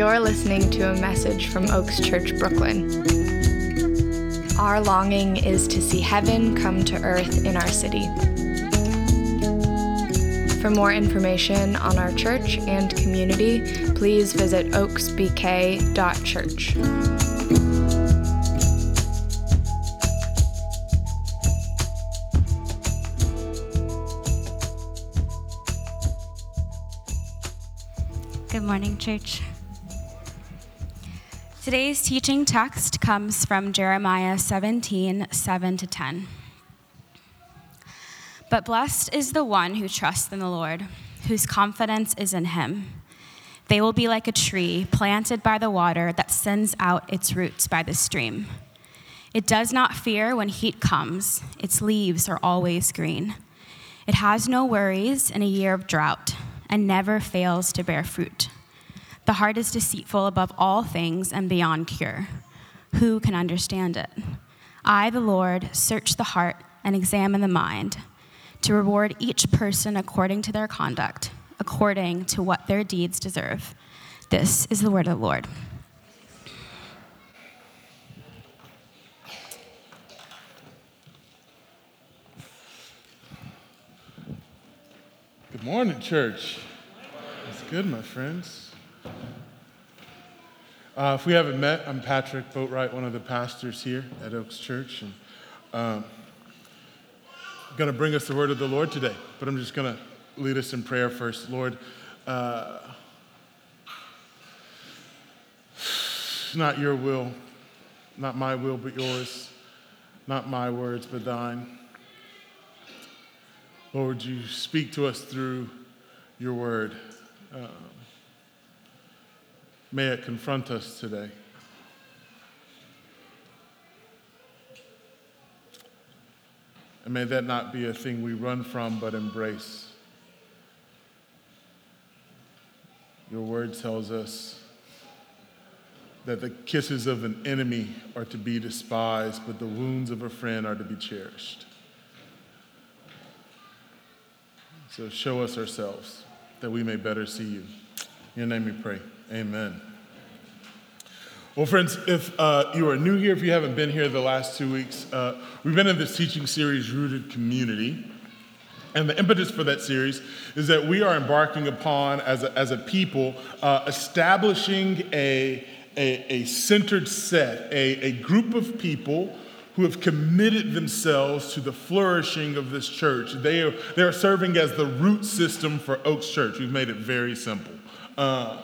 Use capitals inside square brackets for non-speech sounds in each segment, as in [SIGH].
You're listening to a message from Oaks Church, Brooklyn. Our longing is to see heaven come to earth in our city. For more information on our church and community, please visit oaksbk.church. Good morning, church. Today's teaching text comes from Jeremiah 17 7 to 10. But blessed is the one who trusts in the Lord, whose confidence is in him. They will be like a tree planted by the water that sends out its roots by the stream. It does not fear when heat comes, its leaves are always green. It has no worries in a year of drought and never fails to bear fruit. The heart is deceitful above all things and beyond cure. Who can understand it? I, the Lord, search the heart and examine the mind to reward each person according to their conduct, according to what their deeds deserve. This is the word of the Lord. Good morning, church. It's good, my friends. Uh, if we haven't met, I'm Patrick Boatwright, one of the pastors here at Oaks Church, and um, going to bring us the word of the Lord today. But I'm just going to lead us in prayer first. Lord, uh, not your will, not my will, but yours. Not my words, but thine. Lord, you speak to us through your word. Um, may it confront us today. And may that not be a thing we run from but embrace. Your word tells us that the kisses of an enemy are to be despised, but the wounds of a friend are to be cherished. So show us ourselves that we may better see you. In your name we pray. Amen. Well, friends, if uh, you are new here, if you haven't been here the last two weeks, uh, we've been in this teaching series, Rooted Community. And the impetus for that series is that we are embarking upon, as a, as a people, uh, establishing a, a, a, centered set, a, a group of people who have committed themselves to the flourishing of this church. They are, they are serving as the root system for Oaks Church. We've made it very simple. Uh,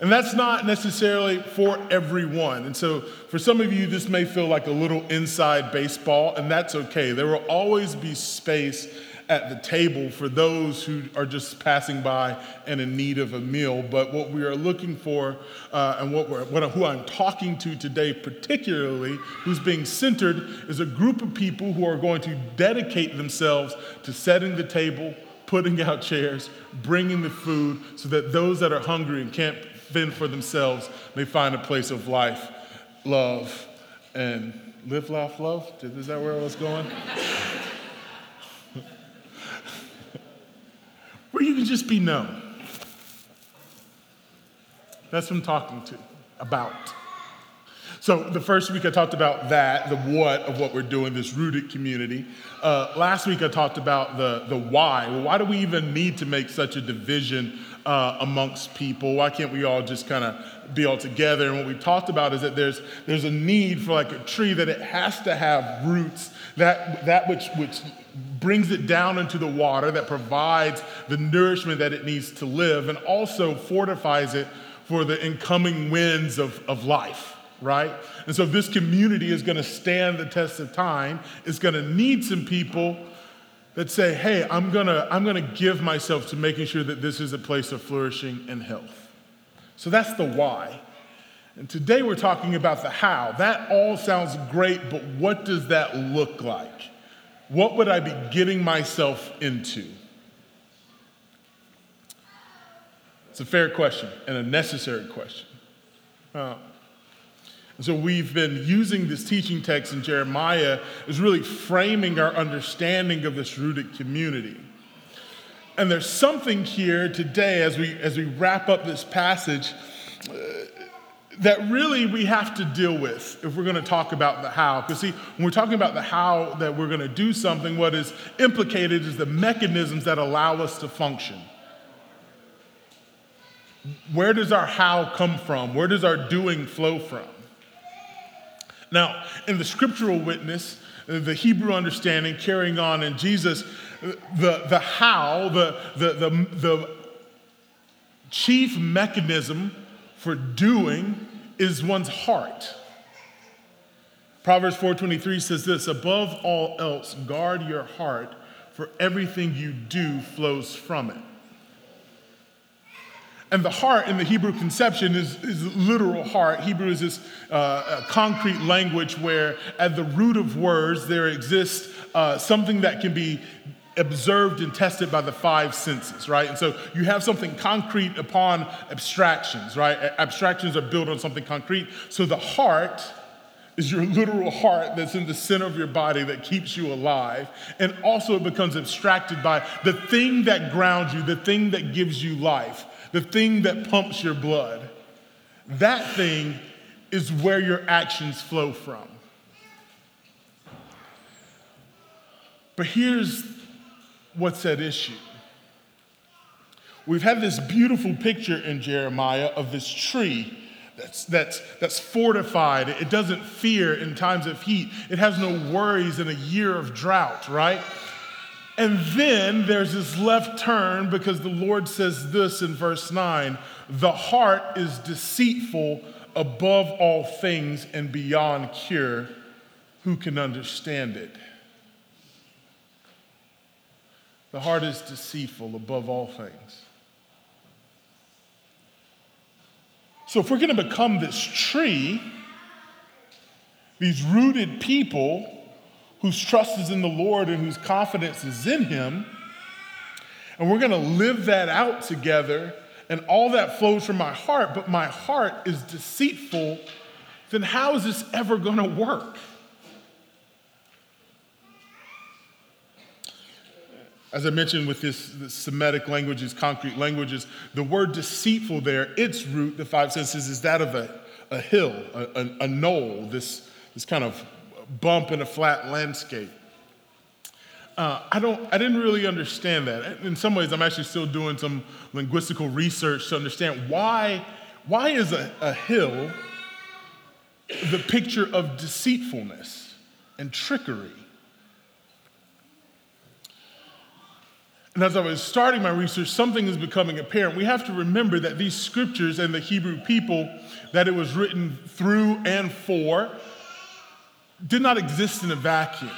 and that's not necessarily for everyone. And so, for some of you, this may feel like a little inside baseball, and that's okay. There will always be space at the table for those who are just passing by and in need of a meal. But what we are looking for, uh, and what we're, what, who I'm talking to today, particularly, who's being centered, is a group of people who are going to dedicate themselves to setting the table, putting out chairs, bringing the food, so that those that are hungry and can't fend for themselves may find a place of life, love, and live, laugh, love. Is that where I was going? [LAUGHS] where you can just be known. That's what I'm talking to about. So, the first week I talked about that, the what of what we're doing, this rooted community. Uh, last week I talked about the, the why. Well, why do we even need to make such a division uh, amongst people? Why can't we all just kind of be all together? And what we talked about is that there's, there's a need for like a tree that it has to have roots, that, that which, which brings it down into the water, that provides the nourishment that it needs to live, and also fortifies it for the incoming winds of, of life, right? And so, this community is going to stand the test of time, it's going to need some people that say, hey, I'm to I'm to give myself to making sure that this is a place of flourishing and health. So, that's the why. And today we're talking about the how. That all sounds great, but what does that look like? What would I be getting myself into? It's a fair question and a necessary question. Uh, so we've been using this teaching text in Jeremiah as really framing our understanding of this rooted community. And there's something here today as we as we wrap up this passage uh, that really we have to deal with if we're going to talk about the how. Because, see, when we're talking about the how that we're going to do something, what is implicated is the mechanisms that allow us to function. Where does our how come from? Where does our doing flow from? Now, in the scriptural witness, the Hebrew understanding carrying on in Jesus, the, the how, the, the, the, the chief mechanism for doing is one's heart. Proverbs 4:23 says this, above all else guard your heart for everything you do flows from it. And the heart in the Hebrew conception is, is literal heart. Hebrew is this uh, concrete language where at the root of words there exists uh, something that can be observed and tested by the five senses, right? And so you have something concrete upon abstractions, right? Abstractions are built on something concrete. So the heart is your literal heart that's in the center of your body that keeps you alive. And also it becomes abstracted by the thing that grounds you, the thing that gives you life, the thing that pumps your blood. That thing is where your actions flow from. But here's what's at issue. We've had this beautiful picture in Jeremiah of this tree that's, that's, that's fortified. It doesn't fear in times of heat, it has no worries in a year of drought, right? And then there's this left turn because the Lord says this in verse 9 the heart is deceitful above all things and beyond cure. Who can understand it? The heart is deceitful above all things. So, if we're going to become this tree, these rooted people whose trust is in the Lord and whose confidence is in Him, and we're going to live that out together, and all that flows from my heart, but my heart is deceitful, then how is this ever going to work? As I mentioned with this, this, Semitic languages, concrete languages, the word deceitful there, its root, the five senses, is that of a, a hill, a, a, a knoll, this, this kind of bump in a flat landscape. Uh, I, don't, I didn't really understand that. In some ways, I'm actually still doing some linguistical research to understand why, why is a, a hill the picture of deceitfulness and trickery? And as I was starting my research, something is becoming apparent. We have to remember that these scriptures and the Hebrew people that it was written through and for did not exist in a vacuum.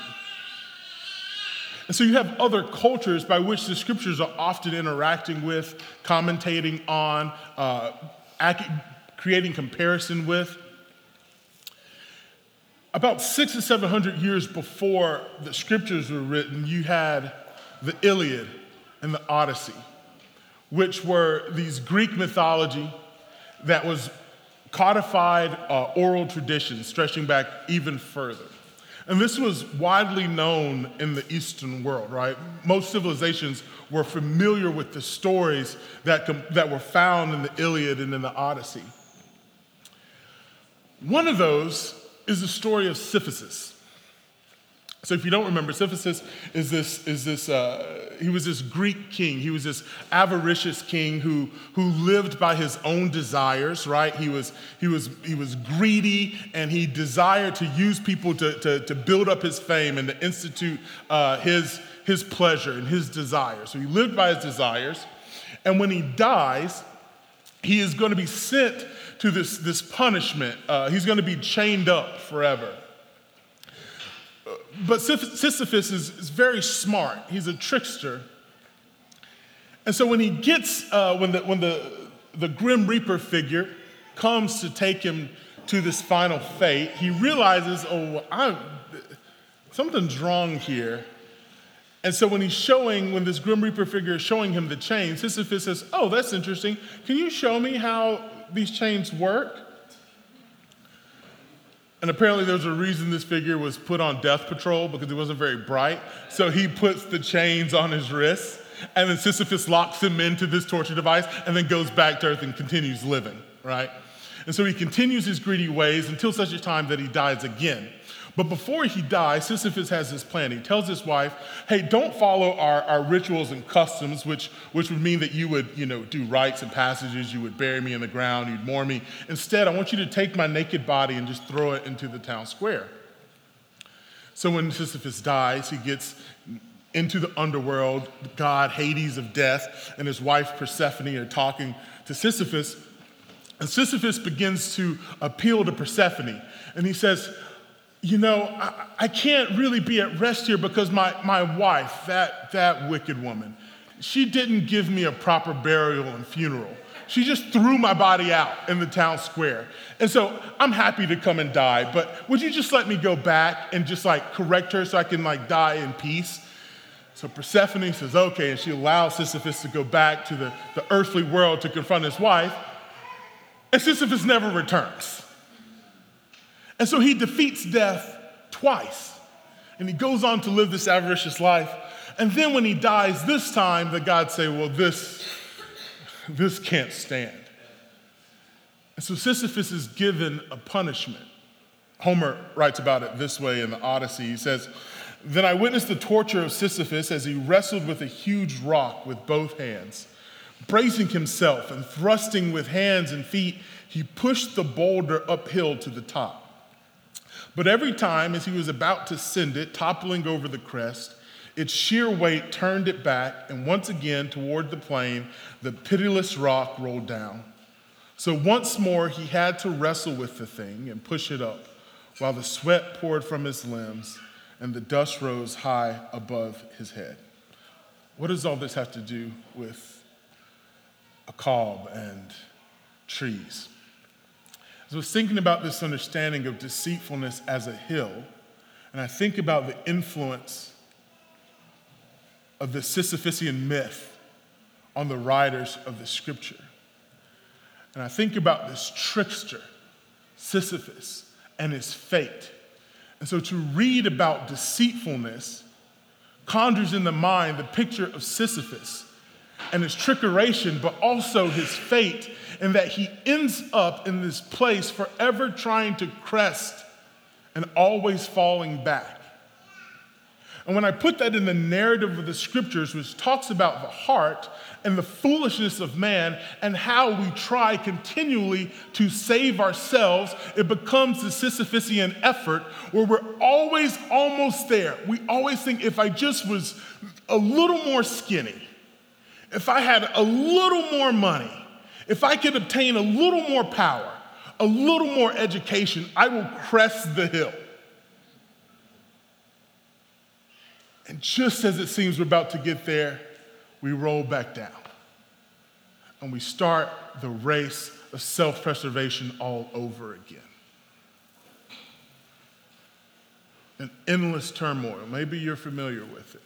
And so you have other cultures by which the scriptures are often interacting with, commentating on, uh, creating comparison with. About six or seven hundred years before the scriptures were written, you had the Iliad and the Odyssey, which were these Greek mythology that was codified uh, oral traditions stretching back even further. And this was widely known in the Eastern world, right? Most civilizations were familiar with the stories that, com- that were found in the Iliad and in the Odyssey. One of those is the story of Sisyphus. So if you don't remember, Sisyphus is this, is this uh, he was this Greek king. He was this avaricious king who, who lived by his own desires, right? He was, he was, he was greedy and he desired to use people to, to, to build up his fame and to institute uh, his, his pleasure and his desires. So he lived by his desires. And when he dies, he is going to be sent to this, this punishment. Uh, he's going to be chained up forever. But Sisyphus is, is, very smart. He's a trickster. And so when he gets, uh, when, the, when the, the Grim Reaper figure comes to take him to this final fate, he realizes, oh, I'm, something's wrong here. And so when he's showing, when this Grim Reaper figure is showing him the chains, Sisyphus says, oh, that's interesting. Can you show me how these chains work? And apparently, there's a reason this figure was put on death patrol because he wasn't very bright. So he puts the chains on his wrists, and then Sisyphus locks him into this torture device and then goes back to Earth and continues living. right? And so he continues his greedy ways until such a time that he dies again. But before he dies, Sisyphus has this plan. He tells his wife, hey, don't follow our, our rituals and customs, which, which would mean that you would, you know, do rites and passages, you would bury me in the ground, you'd mourn me. Instead, I want you to take my naked body and just throw it into the town square. So when Sisyphus dies, he gets into the underworld. God, Hades of death, and his wife Persephone are talking to Sisyphus. And Sisyphus begins to appeal to Persephone. And he says, you know, I, I, can't really be at rest here because my, my wife, that, that wicked woman, she didn't give me a proper burial and funeral. She just threw my body out in the town square. And so I'm happy to come and die, but would you just let me go back and just like correct her so I can like die in peace? So Persephone says, okay, and she allows Sisyphus to go back to the, the earthly world to confront his wife. And Sisyphus never returns. And so he defeats death twice. And he goes on to live this avaricious life. And then when he dies this time, the gods say, well, this, this can't stand. And so Sisyphus is given a punishment. Homer writes about it this way in the Odyssey. He says, Then I witnessed the torture of Sisyphus as he wrestled with a huge rock with both hands. Bracing himself and thrusting with hands and feet, he pushed the boulder uphill to the top. But every time as he was about to send it, toppling over the crest, its sheer weight turned it back, and once again toward the plain, the pitiless rock rolled down. So once more he had to wrestle with the thing and push it up, while the sweat poured from his limbs and the dust rose high above his head. What does all this have to do with a cob and trees? As I was thinking about this understanding of deceitfulness as a hill, and I think about the influence of the Sisyphusian myth on the writers of the scripture. And I think about this trickster, Sisyphus, and his fate. And so to read about deceitfulness conjures in the mind the picture of Sisyphus and his trickeration, but also his fate and that he ends up in this place forever trying to crest and always falling back. And when I put that in the narrative of the scriptures, which talks about the heart and the foolishness of man and how we try continually to save ourselves, it becomes the Sisyphusian effort where we're always almost there. We always think if I just was a little more skinny, if I had a little more money, if I could obtain a little more power, a little more education, I will crest the hill. And just as it seems we're about to get there, we roll back down. And we start the race of self preservation all over again. An endless turmoil. Maybe you're familiar with it.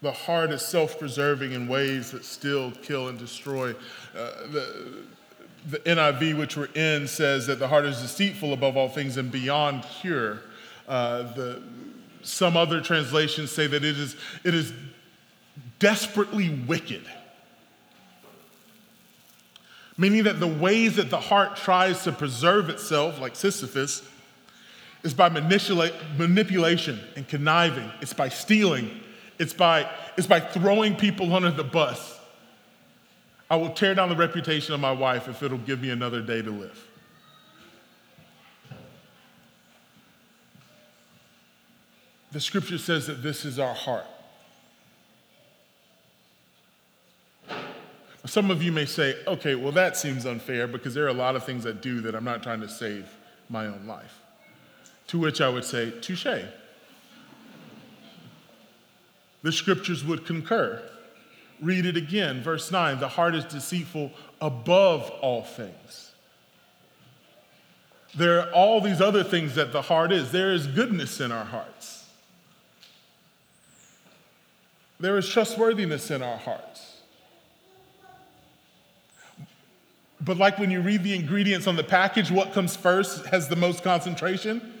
The heart is self preserving in ways that still kill and destroy. Uh, the, the NIV, which we're in, says that the heart is deceitful above all things and beyond cure. Uh, the, some other translations say that it is, it is desperately wicked. Meaning that the ways that the heart tries to preserve itself, like Sisyphus, is by manipula- manipulation and conniving, it's by stealing, it's by, it's by throwing people under the bus. I will tear down the reputation of my wife if it'll give me another day to live. The scripture says that this is our heart. Some of you may say, okay, well, that seems unfair because there are a lot of things I do that I'm not trying to save my own life. To which I would say, touche the scriptures would concur. Read it again, verse 9 the heart is deceitful above all things. There are all these other things that the heart is. There is goodness in our hearts, there is trustworthiness in our hearts. But, like when you read the ingredients on the package, what comes first has the most concentration?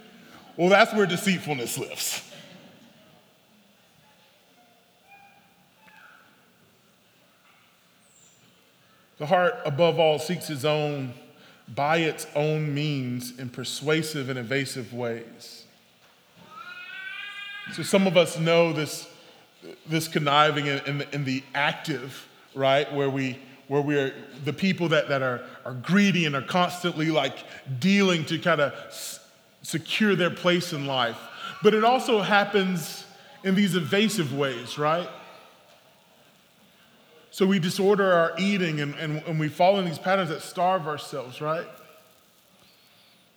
Well, that's where deceitfulness lives. The heart, above all, seeks its own by its own means in persuasive and evasive ways. So some of us know this, this conniving in, in, the, in the active, right, where we where we are the people that, that are, are greedy and are constantly like dealing to kind of s- secure their place in life. But it also happens in these evasive ways, right? So we disorder our eating and, and, and we fall in these patterns that starve ourselves, right?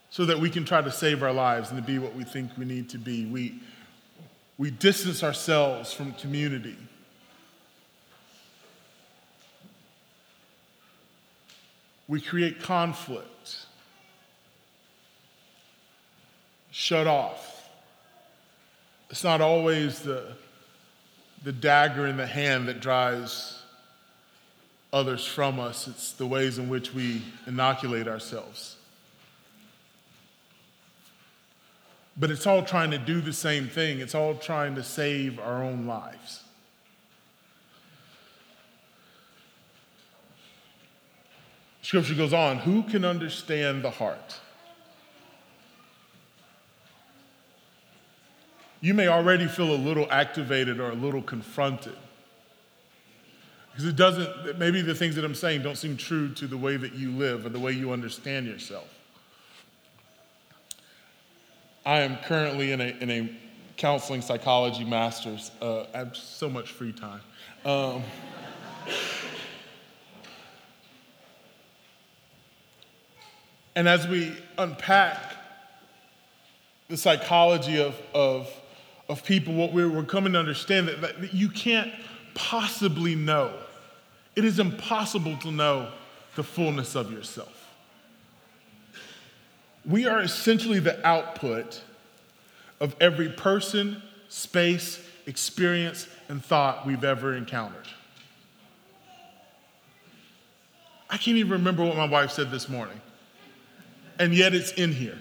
So that we can try to save our lives and to be what we think we need to be. We, we distance ourselves from community. We create conflict. Shut off. It's not always the, the dagger in the hand that drives others from us, it's the ways in which we inoculate ourselves. But it's all trying to do the same thing, it's all trying to save our own lives. Scripture goes on who can understand the heart? You may already feel a little activated or a little confronted. Because it doesn't, maybe the things that I'm saying don't seem true to the way that you live or the way you understand yourself. I am currently in a, in a counseling psychology master's. Uh, I have so much free time. Um, and as we unpack the psychology of, of, of people, what we're, we're coming to understand that, that you can't possibly know. It is impossible to know the fullness of yourself. We are essentially the output of every person, space, experience, and thought we've ever encountered. I can't even remember what my wife said this morning, and yet it's in here.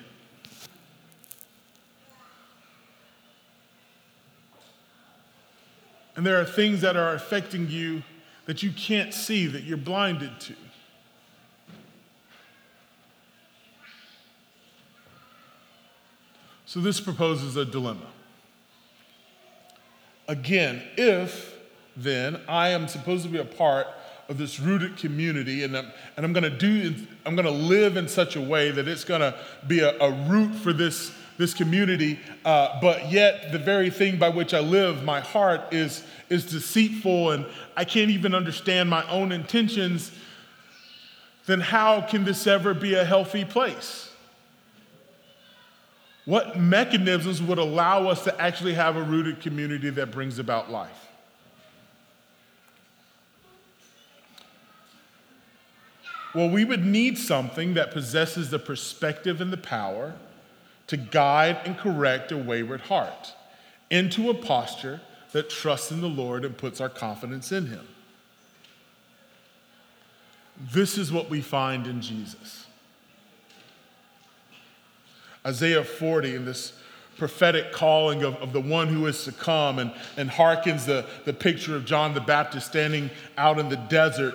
And there are things that are affecting you that you can't see, that you're blinded to. So this proposes a dilemma. Again, if then I am supposed to be a part of this rooted community and I'm, and I'm going to do I'm going to live in such a way that it's going to be a, a root for this this community, uh, but yet the very thing by which I live, my heart is, is deceitful and I can't even understand my own intentions, then how can this ever be a healthy place? What mechanisms would allow us to actually have a rooted community that brings about life? Well, we would need something that possesses the perspective and the power to guide and correct a wayward heart into a posture that trusts in the Lord and puts our confidence in Him. This is what we find in Jesus. Isaiah 40, in this prophetic calling of, of the one who is to come, and, and hearkens the, the picture of John the Baptist standing out in the desert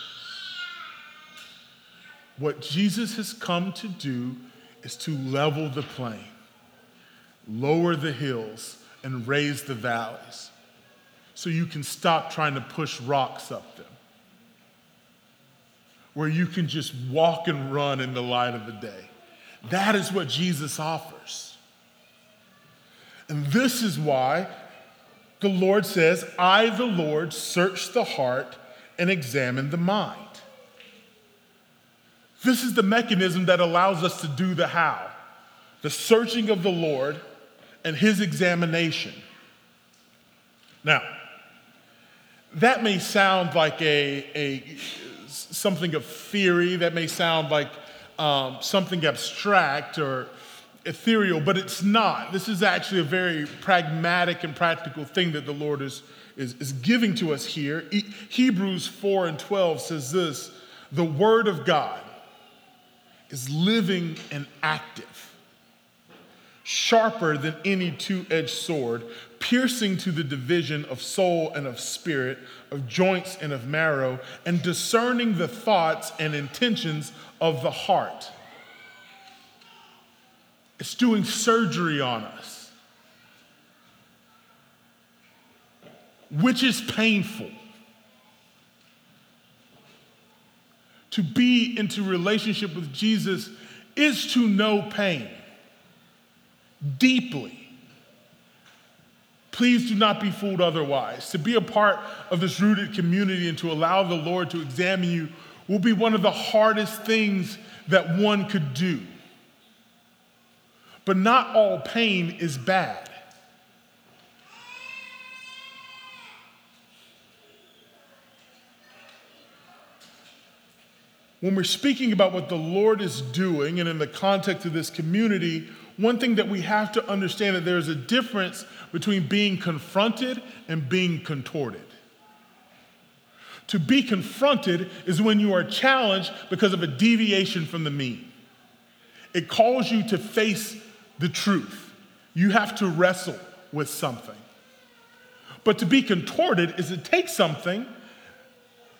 what Jesus has come to do is to level the plain, lower the hills, and raise the valleys so you can stop trying to push rocks up them. Where you can just walk and run in the light of the day. That is what Jesus offers. And this is why the Lord says, I, the Lord, search the heart and examine the mind. This is the mechanism that allows us to do the how the searching of the Lord and his examination. Now, that may sound like a, a something of theory, that may sound like um, something abstract or ethereal, but it's not. This is actually a very pragmatic and practical thing that the Lord is, is, is giving to us here. E- Hebrews 4 and 12 says this the Word of God is living and active, sharper than any two edged sword, piercing to the division of soul and of spirit, of joints and of marrow, and discerning the thoughts and intentions of the heart. It's doing surgery on us, which is painful. To be into relationship with Jesus is to know pain deeply. Please do not be fooled otherwise. To be a part of this rooted community and to allow the Lord to examine you will be one of the hardest things that one could do. But not all pain is bad. When we're speaking about what the Lord is doing, and in the context of this community, one thing that we have to understand is that there's a difference between being confronted and being contorted. To be confronted is when you are challenged because of a deviation from the mean. It calls you to face the truth. You have to wrestle with something. But to be contorted is to take something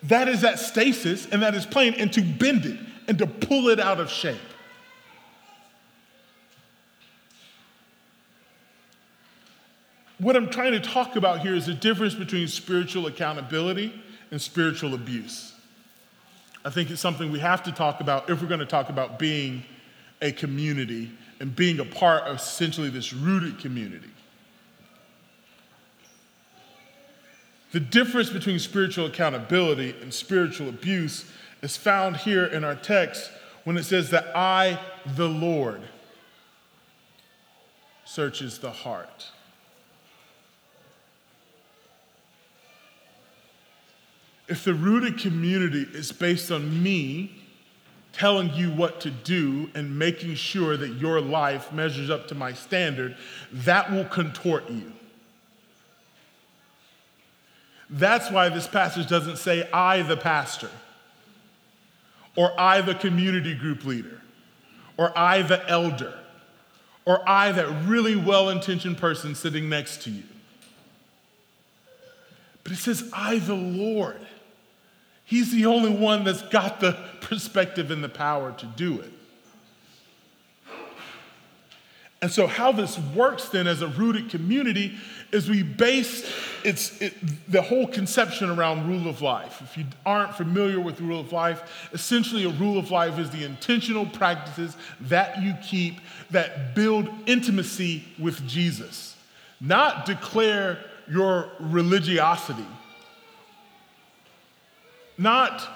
that is at stasis and that is plain and to bend it and to pull it out of shape. What I'm trying to talk about here is the difference between spiritual accountability and spiritual abuse. I think it's something we have to talk about if we're going to talk about being a community and being a part of essentially this rooted community. The difference between spiritual accountability and spiritual abuse is found here in our text when it says that I, the Lord, searches the heart. If the rooted community is based on me telling you what to do and making sure that your life measures up to my standard, that will contort you. That's why this passage doesn't say, I, the pastor, or I, the community group leader, or I, the elder, or I, that really well intentioned person sitting next to you. But it says, I, the Lord. He's the only one that's got the perspective and the power to do it. And so, how this works then as a rooted community is we base it's, it, the whole conception around rule of life. If you aren't familiar with rule of life, essentially a rule of life is the intentional practices that you keep that build intimacy with Jesus, not declare your religiosity not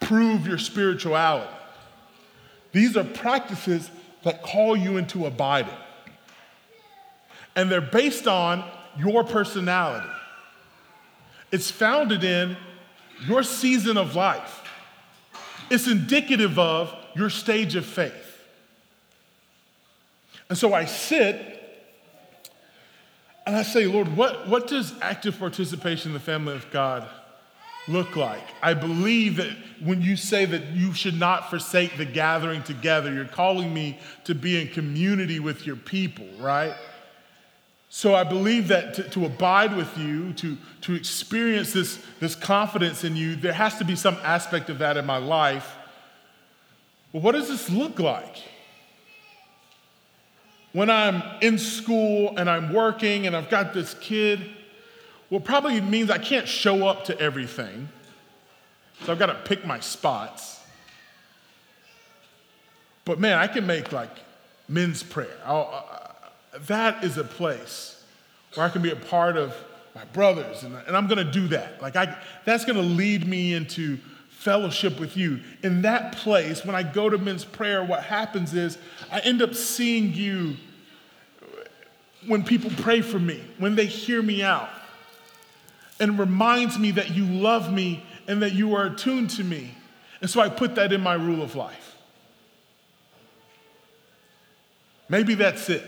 prove your spirituality. These are practices that call you into abiding. And they're based on your personality. It's founded in your season of life. It's indicative of your stage of faith. And so I sit and I say, Lord, what, what does active participation in the family of God look like? I believe that when you say that you should not forsake the gathering together, you're calling me to be in community with your people, right? So I believe that to, to, abide with you, to, to experience this, this confidence in you, there has to be some aspect of that in my life. Well, what does this look like? When I'm in school and I'm working and I've got this kid, well, probably means I can't show up to everything. So I've got to pick my spots. But man, I can make like men's prayer. Uh, that is a place where I can be a part of my brothers, and, and I'm to do that. Like I, that's to lead me into fellowship with you. In that place, when I go to men's prayer, what happens is I end up seeing you when people pray for me, when they hear me out and reminds me that you love me and that you are attuned to me. And so I put that in my rule of life. Maybe that's it.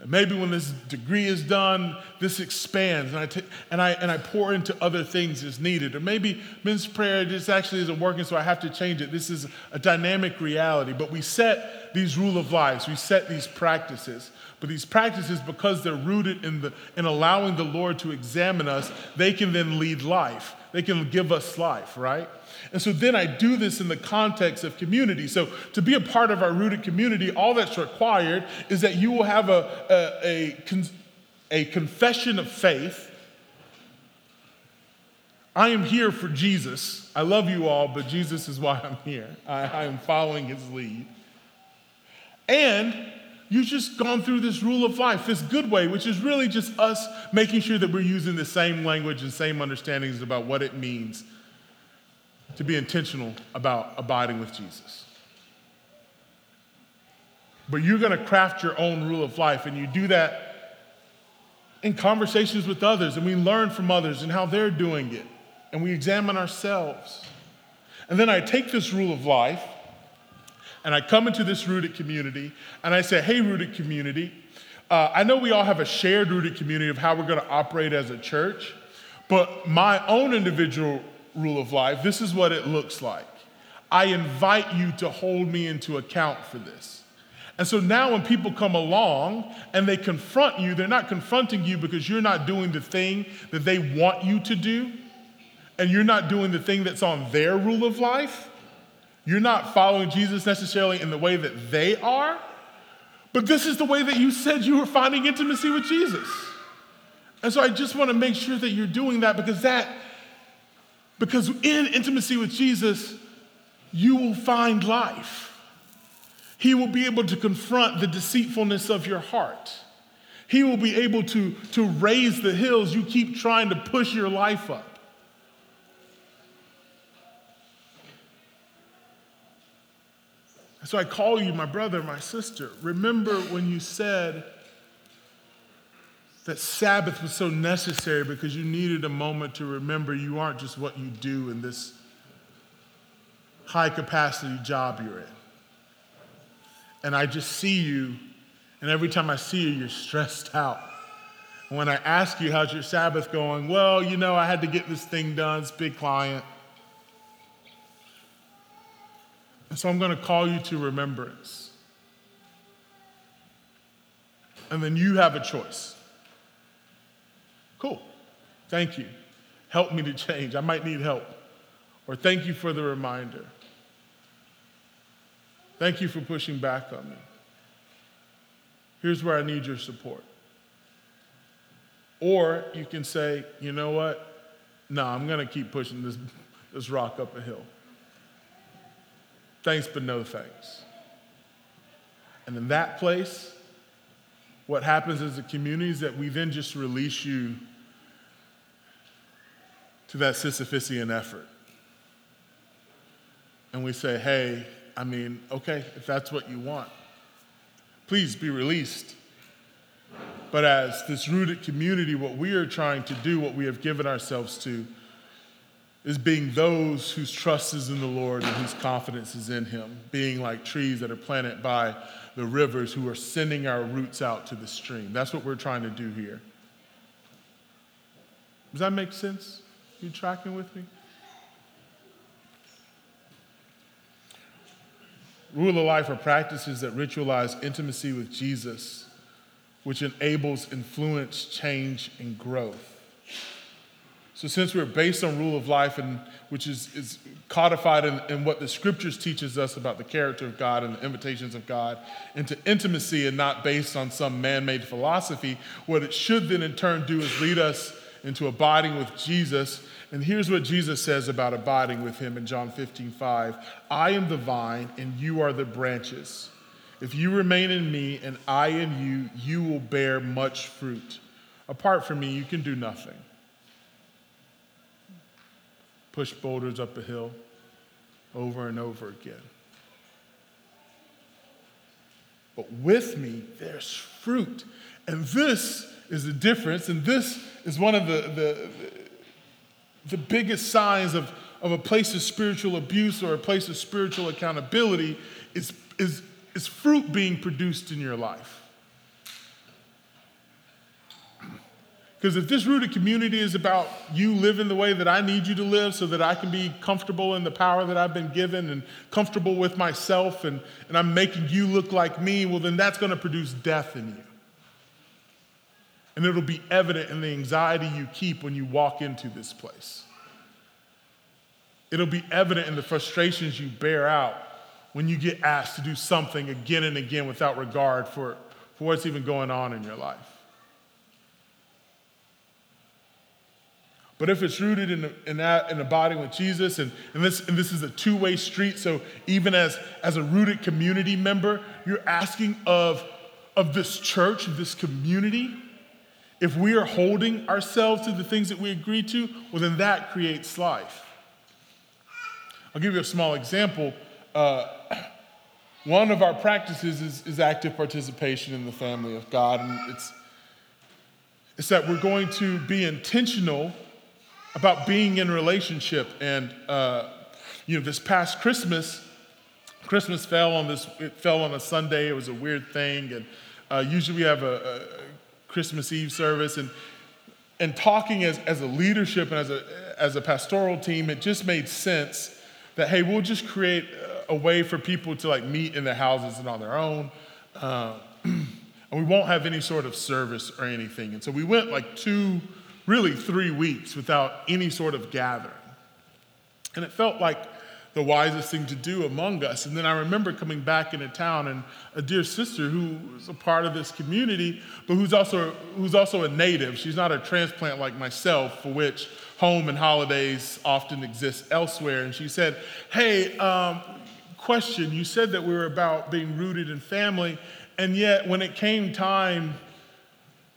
And maybe when this degree is done, this expands and I, t- and, I, and I pour into other things as needed. Or maybe men's prayer just actually isn't working, so I have to change it. This is a dynamic reality. But we set these rule of lives, we set these practices. But these practices, because they're rooted in, the, in allowing the Lord to examine us, they can then lead life. They can give us life, right? And so then I do this in the context of community. So to be a part of our rooted community, all that's required is that you will have a, a, a, a confession of faith. I am here for Jesus. I love you all, but Jesus is why I'm here. I, I am following his lead. And you've just gone through this rule of life, this good way, which is really just us making sure that we're using the same language and same understandings about what it means to be intentional about abiding with Jesus. But you're going to craft your own rule of life, and you do that in conversations with others, and we learn from others and how they're doing it, and we examine ourselves. And then I take this rule of life, and I come into this rooted community, and I say, Hey, rooted community, uh, I know we all have a shared rooted community of how we're going to operate as a church, but my own individual rule of life, this is what it looks like. I invite you to hold me into account for this. And so now when people come along and they confront you, they're not confronting you because you're not doing the thing that they want you to do, and you're not doing the thing that's on their rule of life. You're not following Jesus necessarily in the way that they are, but this is the way that you said you were finding intimacy with Jesus. And so I just want to make sure that you're doing that because that because in intimacy with Jesus, you will find life. He will be able to confront the deceitfulness of your heart. He will be able to, to raise the hills you keep trying to push your life up. So I call you my brother, my sister. Remember when you said, that Sabbath was so necessary because you needed a moment to remember you aren't just what you do in this high capacity job you're in. And I just see you, and every time I see you, you're stressed out. And when I ask you, how's your Sabbath going? Well, you know, I had to get this thing done, it's big client. And so I'm going to call you to remembrance. And then you have a choice. Cool. Thank you. Help me to change. I might need help. Or thank you for the reminder. Thank you for pushing back on me. Here's where I need your support. Or you can say, you know what? No, I'm going to keep pushing this, this rock up a hill. Thanks, but no thanks. And in that place, what happens as a community is that we then just release you to that Sisyphusian effort. And we say, hey, I mean, okay, if that's what you want, please be released. But as this rooted community, what we are trying to do, what we have given ourselves to, is being those whose trust is in the Lord and whose confidence is in Him, being like trees that are planted by the rivers who are sending our roots out to the stream. That's what we're trying to do here. Does that make sense? You tracking with me? Rule of life are practices that ritualize intimacy with Jesus, which enables influence, change, and growth. So, since we're based on rule of life, and which is, is codified in, in what the scriptures teaches us about the character of God and the invitations of God into intimacy and not based on some man made philosophy, what it should then in turn do is lead us into abiding with Jesus. And here's what Jesus says about abiding with him in John 15, 5. I am the vine, and you are the branches. If you remain in me and I in you, you will bear much fruit. Apart from me, you can do nothing push boulders up a hill over and over again. But with me, there's fruit. And this is the difference. And this is one of the, the, the biggest signs of, of a place of spiritual abuse or a place of spiritual accountability is is, is fruit being produced in your life? Because if this rooted community is about you living the way that I need you to live so that I can be comfortable in the power that I've been given and comfortable with myself and, and I'm making you look like me, well, then that's going to produce death in you. And it'll be evident in the anxiety you keep when you walk into this place. It'll be evident in the frustrations you bear out when you get asked to do something again and again without regard for, for what's even going on in your life. But if it's rooted in, in that, in abiding with Jesus, and, and, this, and this is a two way street, so even as, as a rooted community member, you're asking of, of this church, of this community, if we are holding ourselves to the things that we agree to, well, then that creates life. I'll give you a small example. Uh, [CLEARS THROAT] one of our practices is, is active participation in the family of God, and it's, it's that we're going to be intentional about being in relationship. And uh, you know, this past Christmas, Christmas fell on this. It fell on a Sunday. It was a weird thing, and uh, usually we have a, a, Christmas Eve service. And and talking as, as a leadership and as a as a pastoral team, it just made sense that hey, we'll just create a way for people to like meet in their houses and on their own. Uh, [CLEARS THROAT] and we won't have any sort of service or anything. And so we went like two really three weeks without any sort of gathering. And it felt like the wisest thing to do among us. And then I remember coming back into town and a dear sister who was a part of this community, but who's also, who's also a native. She's not a transplant like myself, for which home and holidays often exist elsewhere. And she said, Hey, um, question, you said that we were about being rooted in family, and yet when it came time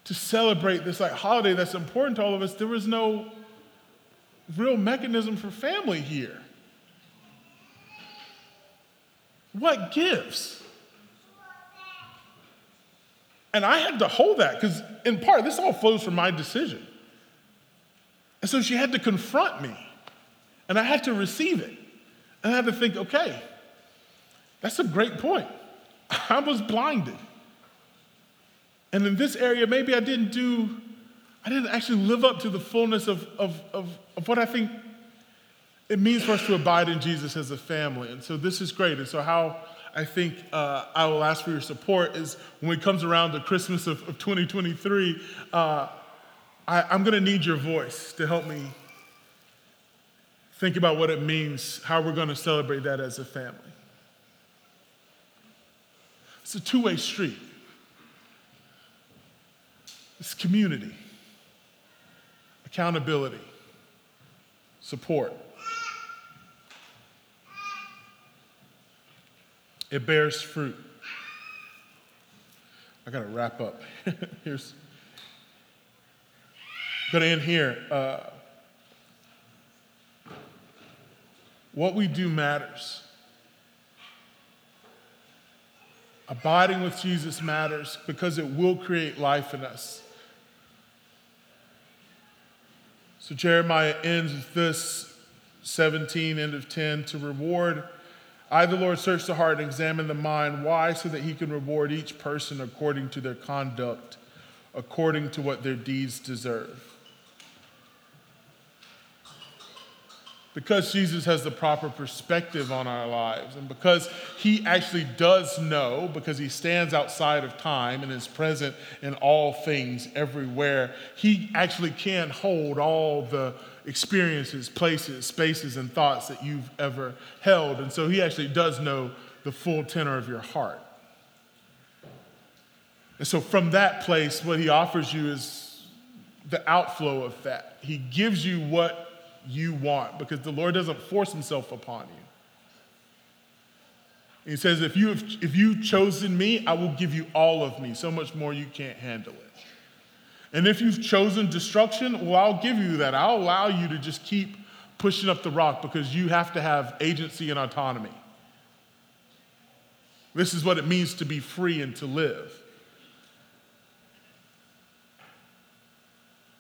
to celebrate this like holiday that's important to all of us, there was no real mechanism for family here. What gives? And I had to hold that because, in part, this all flows from my decision. And so she had to confront me, and I had to receive it. And I had to think, okay, that's a great point. [LAUGHS] I was blinded. And in this area, maybe I didn't do, I didn't actually live up to the fullness of, of, of, of what I think it means for us to abide in Jesus as a family. And so this is great. And so, how I think uh, I will ask for your support is when it comes around the Christmas of, of 2023, uh, I, I'm going to need your voice to help me think about what it means, how we're going to celebrate that as a family. It's a two way street. It's community, accountability, support. It bears fruit. I got to wrap up. [LAUGHS] Here's, going to end here. Uh, what we do matters. Abiding with Jesus matters because it will create life in us. So Jeremiah ends with this 17, end of 10 to reward. I, the Lord, search the heart and examine the mind. Why? So that he can reward each person according to their conduct, according to what their deeds deserve. Because Jesus has the proper perspective on our lives, and because he actually does know, because he stands outside of time and is present in all things everywhere, he actually can hold all the experiences, places, spaces, and thoughts that you've ever held. And so he actually does know the full tenor of your heart. And so from that place, what he offers you is the outflow of that. He gives you what you want because the Lord doesn't force himself upon you. He says, if, you have, if you've chosen me, I will give you all of me, so much more you can't handle it. And if you've chosen destruction, well, I'll give you that. I'll allow you to just keep pushing up the rock because you have to have agency and autonomy. This is what it means to be free and to live.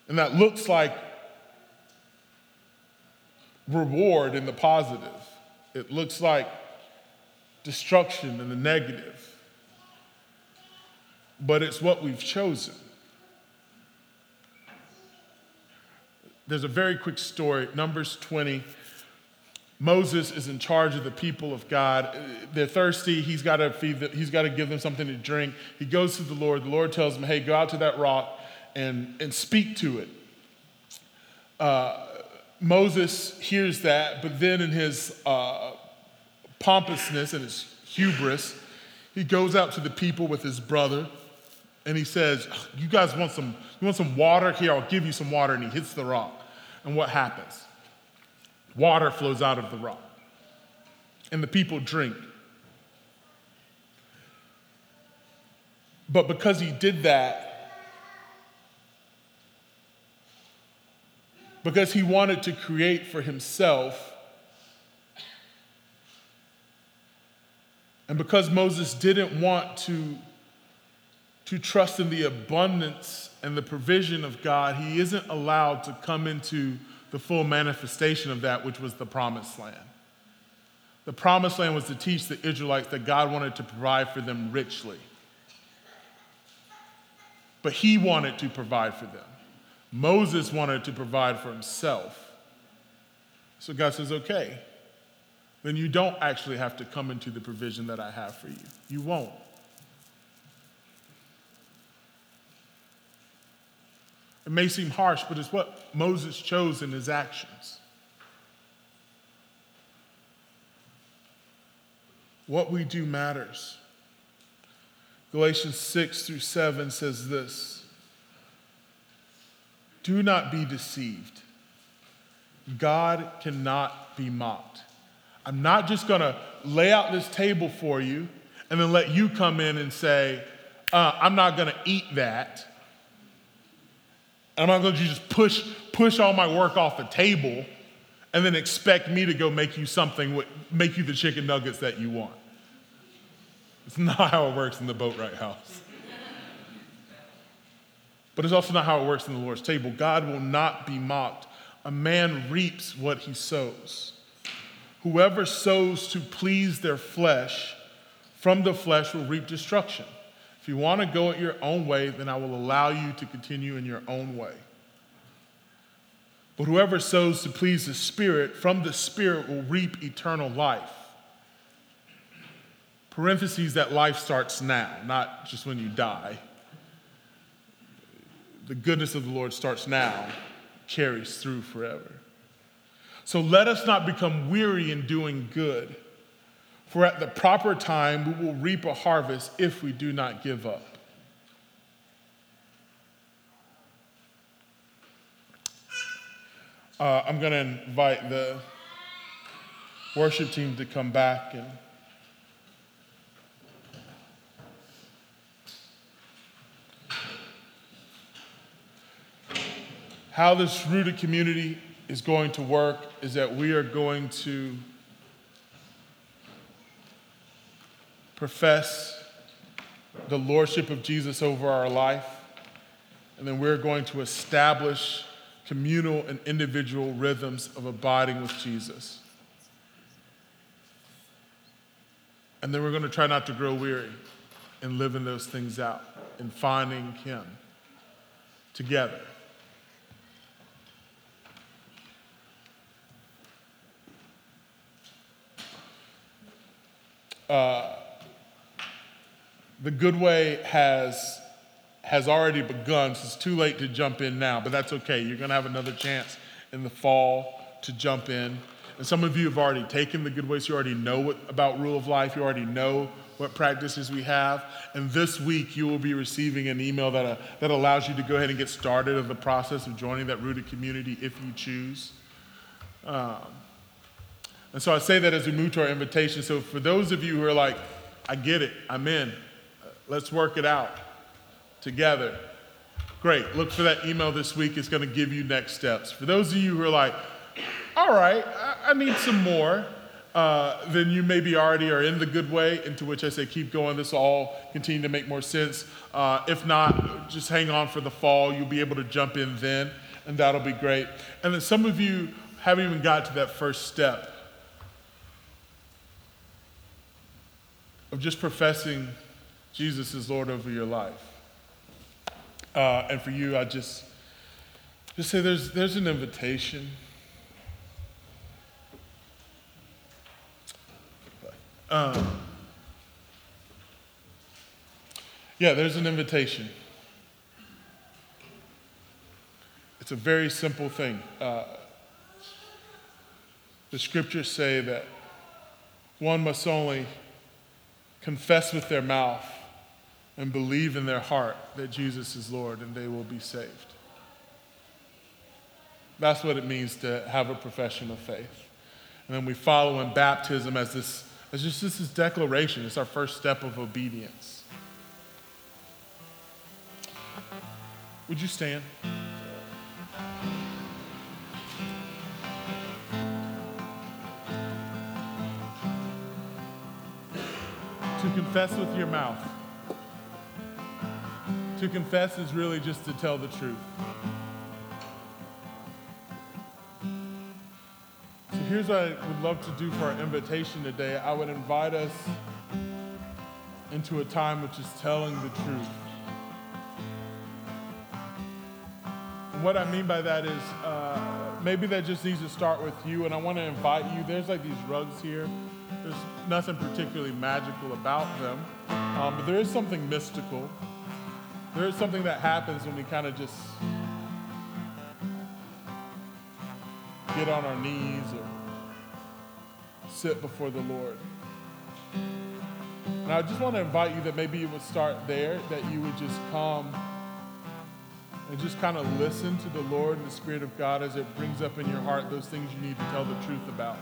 And that looks like reward in the positive. It looks like destruction in the negative, but it's what we've chosen. There's a very quick story, Numbers 20. Moses is in charge of the people of God. They're thirsty. He's got to feed them, he's got to give them something to drink. He goes to the Lord. The Lord tells him, hey, go out to that rock and, and speak to it. Uh, Moses hears that, but then in his uh, pompousness and his hubris, he goes out to the people with his brother and he says, You guys want some, you want some water? Here, I'll give you some water. And he hits the rock. And what happens? Water flows out of the rock. And the people drink. But because he did that, because he wanted to create for himself. And because Moses didn't want to, to trust in the abundance and the provision of God, he isn't allowed to come into the full manifestation of that, which was the promised land. The promised land was to teach the Israelites that God wanted to provide for them richly. But he wanted to provide for them. Moses wanted to provide for himself. So God says, okay, then you don't actually have to come into the provision that I have for you. You won't. It may seem harsh, but it's what Moses chose in his actions. What we do matters. Galatians 6 through 7 says this. Do not be deceived. God cannot be mocked. I'm not just going to lay out this table for you and then let you come in and say, uh, I'm not going to eat that. I'm not going to just push, push all my work off the table and then expect me to go make you something, make you the chicken nuggets that you want. It's not how it works in the Boatwright house. But it's also not how it works in the Lord's table. God will not be mocked. A man reaps what he sows. Whoever sows to please their flesh, from the flesh will reap destruction. If you want to go it your own way, then I will allow you to continue in your own way. But whoever sows to please the Spirit, from the Spirit will reap eternal life. Parentheses that life starts now, not just when you die the goodness of the Lord starts now, carries through forever. So let us not become weary in doing good, for at the proper time we will reap a harvest if we do not give up. Uh, I'm going to invite the worship team to come back and How this rooted community is going to work is that we are going to profess the lordship of Jesus over our life, and then we're going to establish communal and individual rhythms of abiding with Jesus. And then we're going to try not to grow weary in living those things out and finding Him together. The good way has has already begun, so it's too late to jump in now, but that's okay. You're going to have another chance in the fall to jump in. And some of you have already taken the good ways. You already know what, about Rule of Life. You already know what practices we have. And this week, you will be receiving an email that, uh, that allows you to go ahead and get started in the process of joining that rooted community if you choose. Um, and so I say that as we move to our invitation. So for those of you who are like, I get it, I'm in, let's work it out together. Great. Look for that email this week. It's going to give you next steps. For those of you who are like, all right, I, need some more, uh, then you maybe already are in the good way, into which I say, keep going. This will all continue to make more sense. Uh, if not, just hang on for the fall. You'll be able to jump in then, and that'll be great. And then some of you haven't even got to that first step. Of just professing Jesus is Lord over your life. Uh, and for you, I just just say there's there's an invitation. Um, yeah, there's an invitation. It's a very simple thing. Uh, the scriptures say that one must only confess with their mouth and believe in their heart that Jesus is Lord and they will be saved. That's what it means to have a profession of faith. And then we follow in baptism as this, as just this declaration. It's our first step of obedience. Would you stand? To confess with your mouth. To confess is really just to tell the truth. So here's what I would love to do for our invitation today. I would invite us into a time which is telling the truth. And what I mean by that is uh, maybe that just needs to start with you, and I want to invite you. There's like these rugs here. There's nothing particularly magical about them, um, but there is something mystical. There is something that happens when we kind of just get on our knees or sit before the Lord. And I just want to invite you that maybe you would start there, that you would just come and just kind of listen to the Lord and the Spirit of God as it brings up in your heart those things you need to tell the truth about.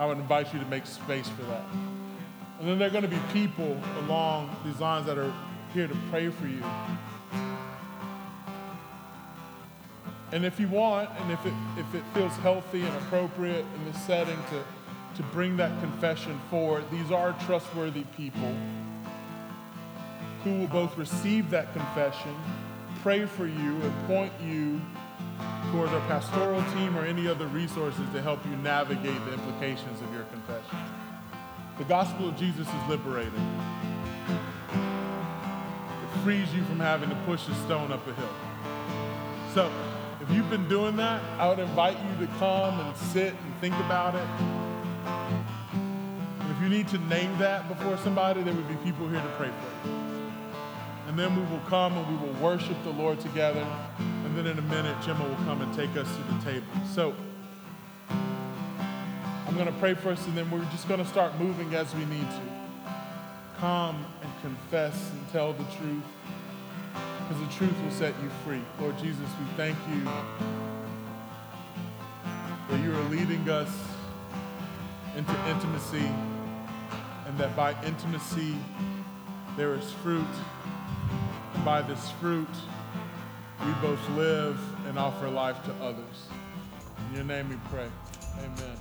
I would invite you to make space for that. And then there are going to be people along these lines that are here to pray for you. And if you want, and if it, if it feels healthy and appropriate in this setting to, to bring that confession forward, these are trustworthy people who will both receive that confession, pray for you, and point you towards our pastoral team or any other resources to help you navigate the implications of your confession. The gospel of Jesus is liberating. It frees you from having to push a stone up a hill. So, if you've been doing that, I would invite you to come and sit and think about it. And if you need to name that before somebody, there would be people here to pray for you. And then we will come and we will worship the Lord together. And then in a minute, Gemma will come and take us to the table. So I'm going to pray first, and then we're just going to start moving as we need to. Come and confess and tell the truth, because the truth will set you free. Lord Jesus, we thank you that you are leading us into intimacy, and that by intimacy there is fruit. And by this fruit, we both live and offer life to others. In your name we pray. Amen.